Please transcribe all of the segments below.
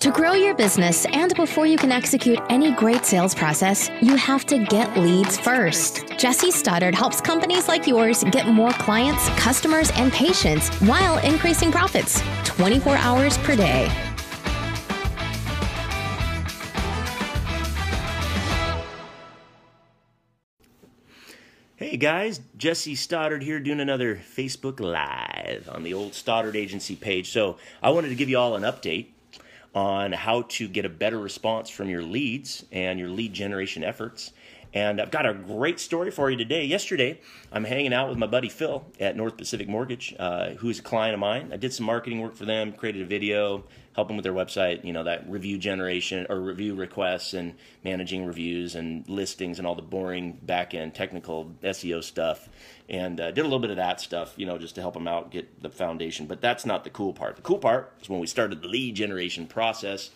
To grow your business and before you can execute any great sales process, you have to get leads first. Jesse Stoddard helps companies like yours get more clients, customers, and patients while increasing profits 24 hours per day. Hey guys, Jesse Stoddard here doing another Facebook Live on the old Stoddard Agency page. So I wanted to give you all an update on how to get a better response from your leads and your lead generation efforts. And I've got a great story for you today. Yesterday, I'm hanging out with my buddy Phil at North Pacific Mortgage, uh, who's a client of mine. I did some marketing work for them, created a video, help them with their website, you know, that review generation or review requests and managing reviews and listings and all the boring back end technical SEO stuff. And uh, did a little bit of that stuff, you know, just to help them out, get the foundation. But that's not the cool part. The cool part is when we started the lead generation process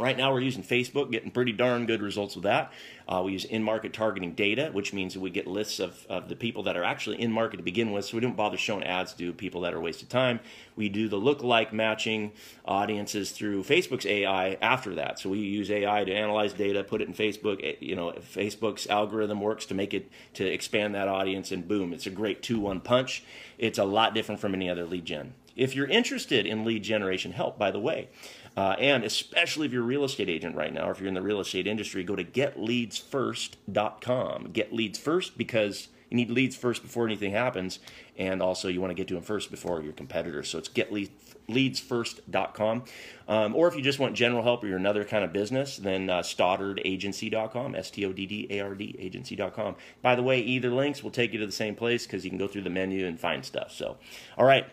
Right now, we're using Facebook, getting pretty darn good results with that. Uh, we use in market targeting data, which means we get lists of, of the people that are actually in market to begin with, so we don't bother showing ads to people that are wasted time. We do the look-alike matching audiences through Facebook's AI after that. So we use AI to analyze data, put it in Facebook. Eh, you know, Facebook's algorithm works to make it to expand that audience, and boom, it's a great two-one punch. It's a lot different from any other lead gen. If you're interested in lead generation help, by the way, uh, and especially if you're a real estate agent right now, or if you're in the real estate industry, go to getleadsfirst.com. Get leads first because you need leads first before anything happens, and also you want to get to them first before your competitors. So it's getleadsfirst.com. Um, or if you just want general help or you're another kind of business, then uh, stoddardagency.com, S T O D D A R D agency.com. By the way, either links will take you to the same place because you can go through the menu and find stuff. So, all right.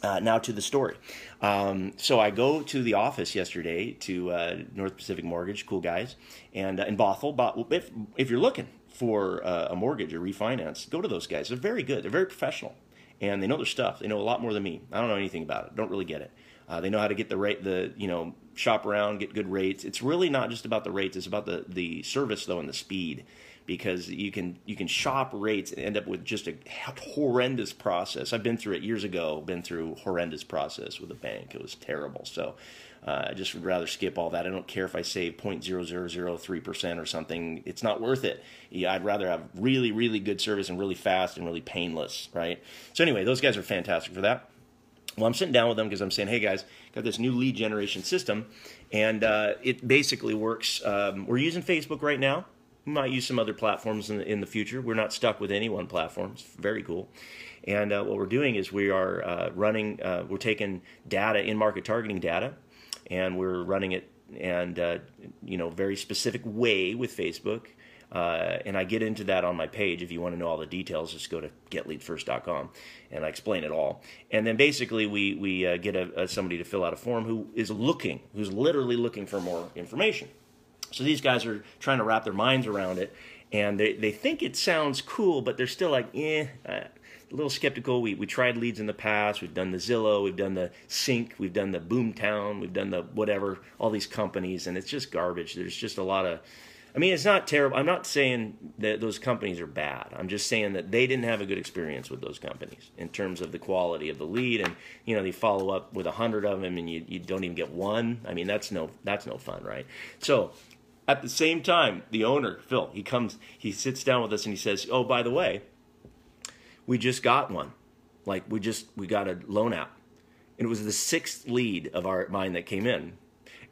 Uh, now to the story. Um, so I go to the office yesterday to uh, North Pacific Mortgage, cool guys, and uh, in Bothell. But if if you're looking for uh, a mortgage or refinance, go to those guys. They're very good. They're very professional, and they know their stuff. They know a lot more than me. I don't know anything about it. Don't really get it. Uh, they know how to get the rate, the you know, shop around, get good rates. It's really not just about the rates. It's about the the service though and the speed because you can you can shop rates and end up with just a horrendous process. I've been through it years ago. Been through horrendous process with a bank. It was terrible. So uh, I just would rather skip all that. I don't care if I save 0.0003 percent or something. It's not worth it. Yeah, I'd rather have really really good service and really fast and really painless. Right. So anyway, those guys are fantastic for that. Well, I'm sitting down with them because I'm saying, hey guys, got this new lead generation system, and uh, it basically works. Um, we're using Facebook right now. Might use some other platforms in the, in the future. We're not stuck with any one platform. It's very cool. And uh, what we're doing is we are uh, running, uh, we're taking data, in market targeting data, and we're running it and uh, you know very specific way with Facebook. Uh, and I get into that on my page. If you want to know all the details, just go to getleadfirst.com, and I explain it all. And then basically, we we uh, get a, a, somebody to fill out a form who is looking, who's literally looking for more information. So these guys are trying to wrap their minds around it, and they, they think it sounds cool, but they're still like, eh, uh, a little skeptical. We, we tried leads in the past. We've done the Zillow, we've done the Sync, we've done the Boomtown, we've done the whatever, all these companies, and it's just garbage. There's just a lot of, I mean, it's not terrible. I'm not saying that those companies are bad. I'm just saying that they didn't have a good experience with those companies in terms of the quality of the lead, and you know, they follow up with a hundred of them, and you, you don't even get one. I mean, that's no that's no fun, right? So at the same time, the owner, Phil, he comes, he sits down with us and he says, "Oh, by the way, we just got one. Like we just we got a loan out. and it was the sixth lead of our mine that came in."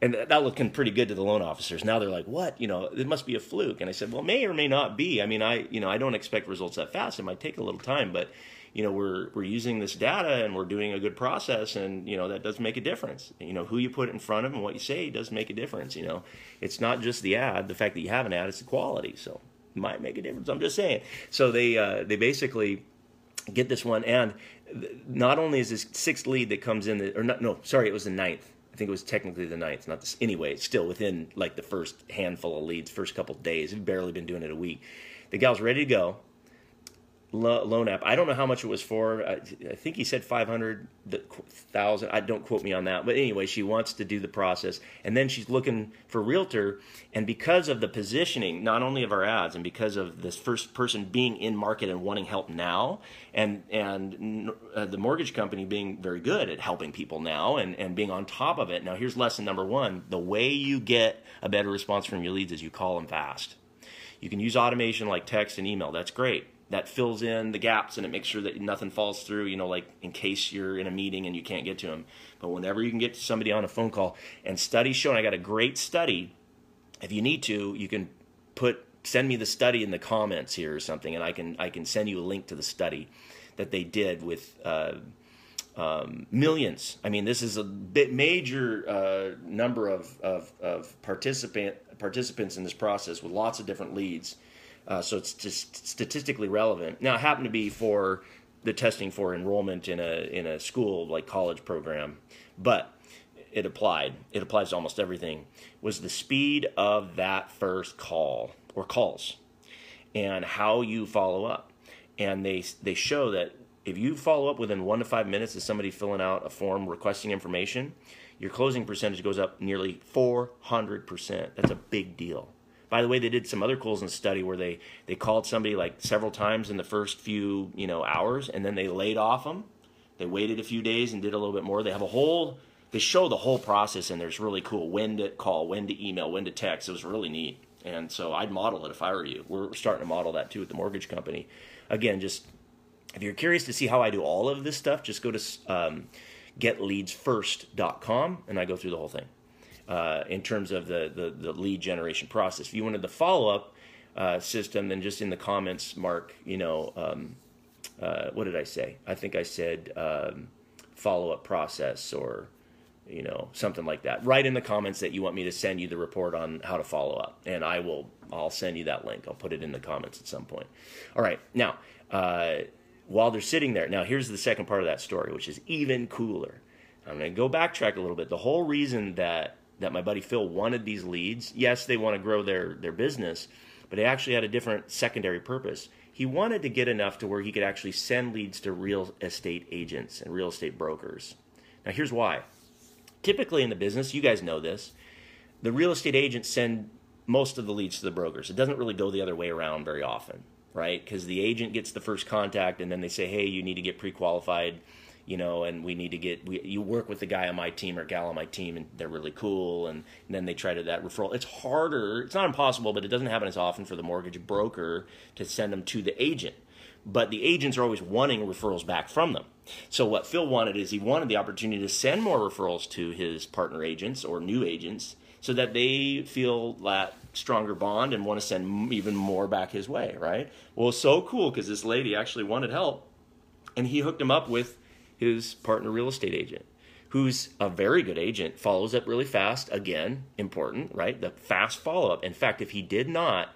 And that looking pretty good to the loan officers. Now they're like, "What? You know, it must be a fluke." And I said, "Well, may or may not be. I mean, I, you know, I don't expect results that fast. It might take a little time, but you know we're we're using this data and we're doing a good process and you know that does make a difference you know who you put in front of and what you say does make a difference you know it's not just the ad the fact that you have an ad it's the quality so it might make a difference i'm just saying so they uh, they basically get this one and not only is this sixth lead that comes in the, or not no sorry it was the ninth I think it was technically the ninth, not this. Anyway, it's still within like the first handful of leads, first couple days. We've barely been doing it a week. The gal's ready to go loan app. I don't know how much it was for. I, I think he said five hundred thousand. I don't quote me on that, but anyway, she wants to do the process, and then she's looking for realtor. And because of the positioning, not only of our ads, and because of this first person being in market and wanting help now, and and uh, the mortgage company being very good at helping people now and and being on top of it. Now, here's lesson number one: the way you get a better response from your leads is you call them fast. You can use automation like text and email. That's great that fills in the gaps and it makes sure that nothing falls through, you know, like in case you're in a meeting and you can't get to them. But whenever you can get to somebody on a phone call, and studies show, and I got a great study. If you need to, you can put send me the study in the comments here or something, and I can I can send you a link to the study that they did with. Uh, um, millions. I mean, this is a bit major uh, number of, of, of participant participants in this process with lots of different leads uh, so it's just statistically relevant. Now, it happened to be for the testing for enrollment in a in a school like college program, but it applied. It applies to almost everything. Was the speed of that first call or calls, and how you follow up, and they they show that if you follow up within one to five minutes of somebody filling out a form requesting information, your closing percentage goes up nearly 400%. That's a big deal. By the way, they did some other calls in study where they they called somebody like several times in the first few you know hours, and then they laid off them. They waited a few days and did a little bit more. They have a whole they show the whole process, and there's really cool when to call, when to email, when to text. It was really neat, and so I'd model it if I were you. We're starting to model that too at the mortgage company. Again, just if you're curious to see how I do all of this stuff, just go to um, getleadsfirst.com, and I go through the whole thing uh, in terms of the, the, the, lead generation process. If you wanted the follow up uh, system, then just in the comments, mark, you know, um, uh, what did I say? I think I said um, follow up process or, you know, something like that. Write in the comments that you want me to send you the report on how to follow up, and I will. I'll send you that link. I'll put it in the comments at some point. All right, now. Uh, while they're sitting there, now here's the second part of that story, which is even cooler. I'm going to go backtrack a little bit. The whole reason that that my buddy Phil wanted these leads. Yes, they want to grow their, their business, but they actually had a different secondary purpose. He wanted to get enough to where he could actually send leads to real estate agents and real estate brokers. Now, here's why. Typically in the business, you guys know this, the real estate agents send most of the leads to the brokers. It doesn't really go the other way around very often, right? Because the agent gets the first contact and then they say, hey, you need to get pre qualified you know, and we need to get we, you work with the guy on my team or gal on my team, and they're really cool, and, and then they try to that referral. It's harder. It's not impossible, but it doesn't happen as often for the mortgage broker to send them to the agent. But the agents are always wanting referrals back from them. So what Phil wanted is he wanted the opportunity to send more referrals to his partner agents or new agents so that they feel that stronger bond and want to send even more back his way, right? Well, so cool because this lady actually wanted help and he hooked him up with his partner real estate agent, who's a very good agent, follows up really fast. Again, important, right? The fast follow up. In fact, if he did not,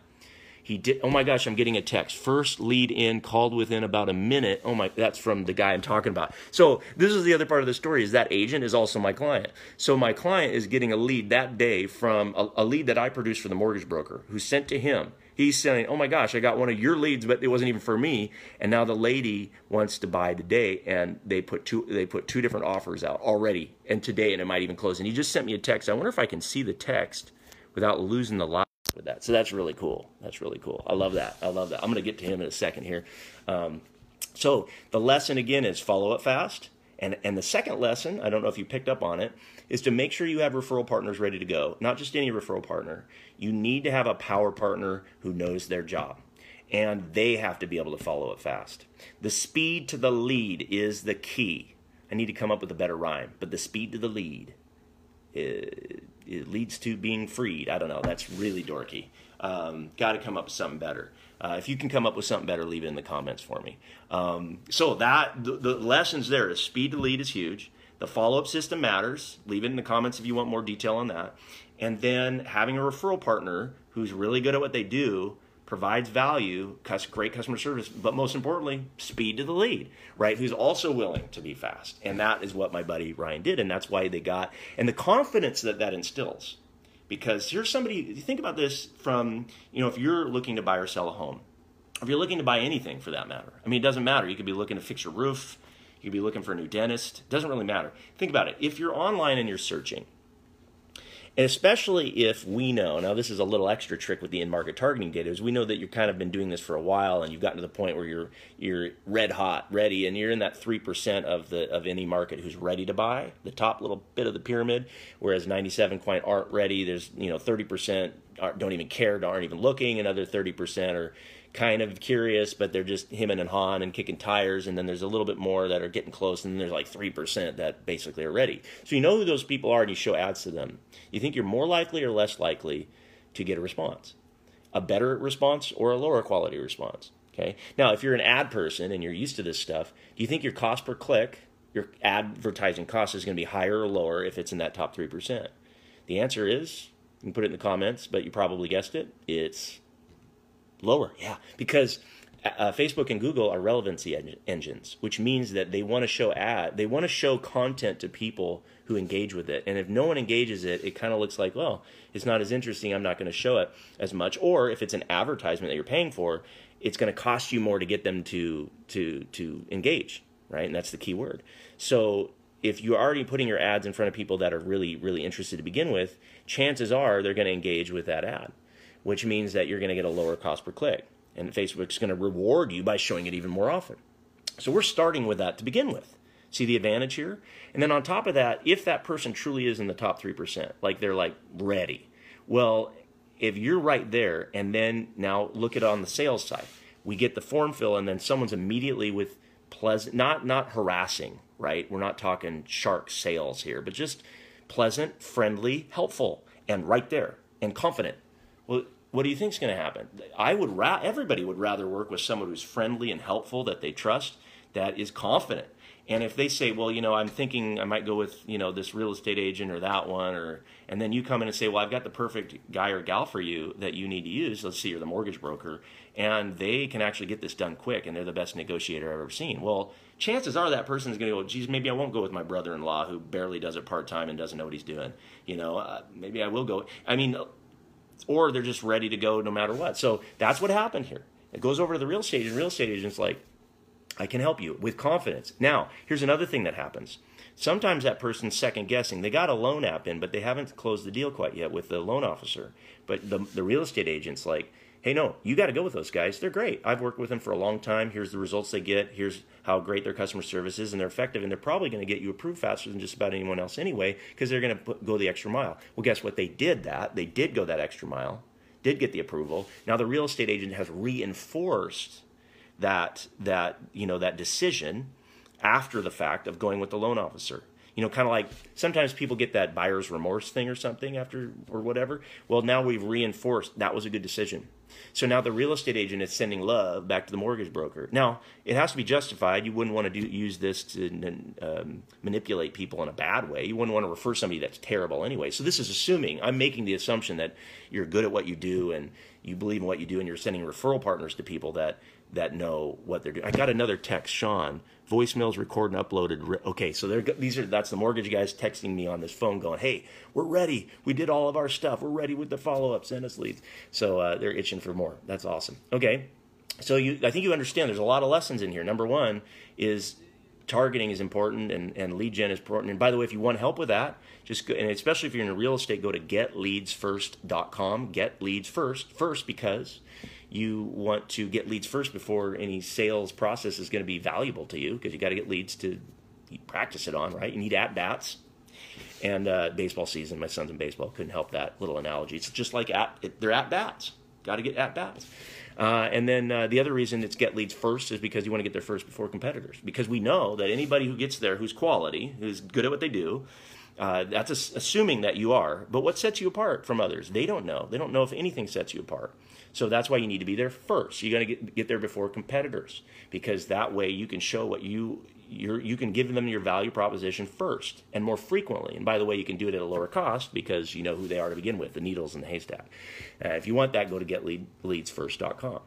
he did. Oh my gosh, I'm getting a text. First lead in called within about a minute. Oh my, that's from the guy I'm talking about. So this is the other part of the story. Is that agent is also my client. So my client is getting a lead that day from a, a lead that I produced for the mortgage broker, who sent to him He's saying, "Oh my gosh, I got one of your leads, but it wasn't even for me." And now the lady wants to buy today, and they put two they put two different offers out already, and today, and it might even close. And he just sent me a text. I wonder if I can see the text without losing the live with that. So that's really cool. That's really cool. I love that. I love that. I'm going to get to him in a second here. Um, so the lesson again is follow up fast. And, and the second lesson, I don't know if you picked up on it, is to make sure you have referral partners ready to go. Not just any referral partner. You need to have a power partner who knows their job. And they have to be able to follow it fast. The speed to the lead is the key. I need to come up with a better rhyme, but the speed to the lead it, it leads to being freed. I don't know. That's really dorky. Um, Got to come up with something better. Uh, if you can come up with something better, leave it in the comments for me. Um, so that the, the, lessons there is speed to lead is huge. The follow-up system matters. Leave it in the comments if you want more detail on that. And then having a referral partner who's really good at what they do provides value, great customer service, but most importantly, speed to the lead, right? Who's also willing to be fast. And that is what my buddy Ryan did. And that's why they got, and the confidence that that instills because here's somebody think about this from you know if you're looking to buy or sell a home if you're looking to buy anything for that matter, I mean, it doesn't matter. You could be looking to fix your roof, you could be looking for a new dentist. It doesn't really matter. Think about it. If you're online and you're searching, and especially if we know, now this is a little extra trick with the in-market targeting data, is we know that you've kind of been doing this for a while and you've gotten to the point where you're you're red hot, ready, and you're in that three percent of the of any market who's ready to buy, the top little bit of the pyramid, whereas 97 quite aren't ready. There's you know 30 percent don't even care, aren't even looking, another 30 percent are kind of curious, but they're just him and hawing and kicking tires. And then there's a little bit more that are getting close, and then there's like 3% that basically are ready. So you know who those people are and you show ads to them. You think you're more likely or less likely to get a response? A better response or a lower quality response? Okay. Now, if you're an ad person and you're used to this stuff, do you think your cost per click, your advertising cost is going to be higher or lower if it's in that top 3%? The answer is, you can put it in the comments, but you probably guessed it. It's Lower, yeah, because uh, Facebook and Google are relevancy en- engines, which means that they want to show ad, they want to show content to people who engage with it. And if no one engages it, it kind of looks like, well, it's not as interesting. I'm not going to show it as much. Or if it's an advertisement that you're paying for, it's going to cost you more to get them to to to engage, right? And that's the key word. So if you're already putting your ads in front of people that are really really interested to begin with, chances are they're going to engage with that ad which means that you're going to get a lower cost per click. And Facebook's going to reward you by showing it even more often. So we're starting with that to begin with. See the advantage here? And then on top of that, if that person truly is in the top 3%, like they're like ready, well, if you're right there and then now look at it on the sales side, we get the form fill and then someone's immediately with pleasant, not, not harassing, right? We're not talking shark sales here, but just pleasant, friendly, helpful, and right there and confident well, what do you think is going to happen? I would ra- everybody would rather work with someone who's friendly and helpful that they trust, that is confident. And if they say, well, you know, I'm thinking I might go with, you know, this real estate agent or that one, or and then you come in and say, well, I've got the perfect guy or gal for you that you need to use. Let's see, you're the mortgage broker, and they can actually get this done quick, and they're the best negotiator I've ever seen. Well, chances are that person is going to go, geez, maybe I won't go with my brother-in-law who barely does it part time and doesn't know what he's doing. You know, uh, maybe I will go. I mean, or they're just ready to go no matter what. So that's what happened here. It goes over to the real estate agent. Real estate agent's like, I can help you with confidence. Now, here's another thing that happens. Sometimes that person's second guessing. They got a loan app in, but they haven't closed the deal quite yet with the loan officer. But the, the real estate agent's like, hey, no, you got to go with those guys. They're great. I've worked with them for a long time. Here's the results they get. Here's how great their customer service is, and they're effective. And they're probably going to get you approved faster than just about anyone else anyway, because they're going to go the extra mile. Well, guess what? They did that. They did go that extra mile, did get the approval. Now the real estate agent has reinforced that that you know that decision after the fact of going with the loan officer you know, kind of like sometimes people get that buyer's remorse thing or something after or whatever. Well, now we've reinforced that was a good decision. So now the real estate agent is sending love back to the mortgage broker. Now it has to be justified. You wouldn't want to do, use this to um, manipulate people in a bad way. You wouldn't want to refer somebody that's terrible anyway. So this is assuming I'm making the assumption that you're good at what you do and you believe in what you do, and you're sending referral partners to people that that know what they're doing. I got another text, Sean. Voicemails recorded and uploaded. Okay, so they're these are that's the mortgage guys texting me on this phone, going, "Hey, we're ready. We did all of our stuff. We're ready with the follow up. Send us leads." So uh, they're itching for more. That's awesome. Okay, so you I think you understand. There's a lot of lessons in here. Number one is targeting is important and, and lead gen is important. And by the way, if you want help with that, just go, and especially if you're in real estate, go to getleadsfirst.com. Get leads first, first because you want to get leads first before any sales process is going to be valuable to you because you got to get leads to practice it on, right? You need at bats. And uh, baseball season, my son's in baseball, couldn't help that little analogy. It's just like at, they're at bats. Got to get at bats. Uh, and then uh, the other reason it's get leads first is because you want to get there first before competitors. Because we know that anybody who gets there who's quality, who's good at what they do, uh, that's a, assuming that you are. But what sets you apart from others? They don't know. They don't know if anything sets you apart. So that's why you need to be there first. You got to get get there before competitors because that way you can show what you you you can give them your value proposition first and more frequently. And by the way, you can do it at a lower cost because you know who they are to begin with, the needles in the haystack. Uh, if you want that, go to getleadsfirst.com.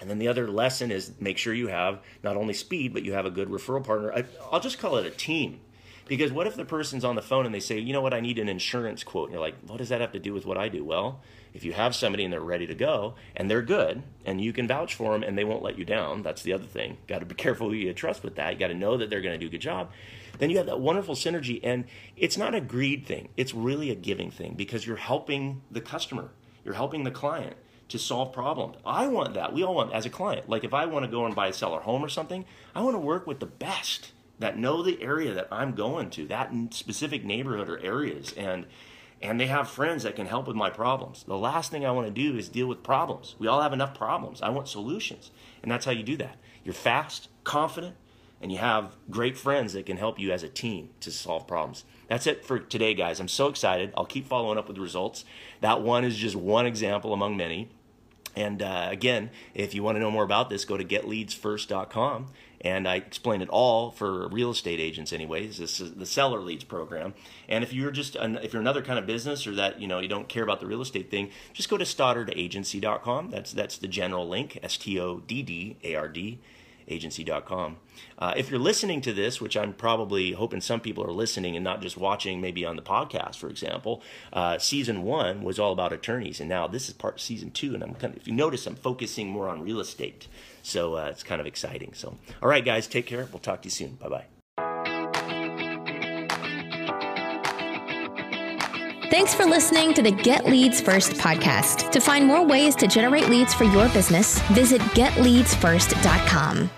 And then the other lesson is make sure you have not only speed, but you have a good referral partner. I, I'll just call it a team Because what if the person's on the phone and they say, you know what, I need an insurance quote? And you're like, what does that have to do with what I do? Well, if you have somebody and they're ready to go and they're good and you can vouch for them and they won't let you down, that's the other thing. Got to be careful who you trust with that. You got to know that they're going to do a good job. Then you have that wonderful synergy. And it's not a greed thing, it's really a giving thing because you're helping the customer, you're helping the client to solve problems. I want that. We all want as a client. Like if I want to go and buy a seller home or something, I want to work with the best that know the area that I'm going to, that specific neighborhood or areas and and they have friends that can help with my problems. The last thing I want to do is deal with problems. We all have enough problems. I want solutions. And that's how you do that. You're fast, confident, and you have great friends that can help you as a team to solve problems. That's it for today, guys. I'm so excited. I'll keep following up with results. That one is just one example among many. And uh, again, if you want to know more about this, go to getleadsfirst.com. And I explain it all for real estate agents, anyways. This is the seller leads program. And if you're just an, if you're another kind of business or that you know you don't care about the real estate thing, just go to stoddardagency.com. That's that's the general link. S T O D D A R D agency.com. Uh, if you're listening to this, which I'm probably hoping some people are listening and not just watching, maybe on the podcast, for example, uh, season one was all about attorneys, and now this is part season two. And I'm kind of, if you notice, I'm focusing more on real estate, so uh, it's kind of exciting. So, all right, guys, take care. We'll talk to you soon. Bye bye. Thanks for listening to the Get Leads First podcast. To find more ways to generate leads for your business, visit getleadsfirst.com.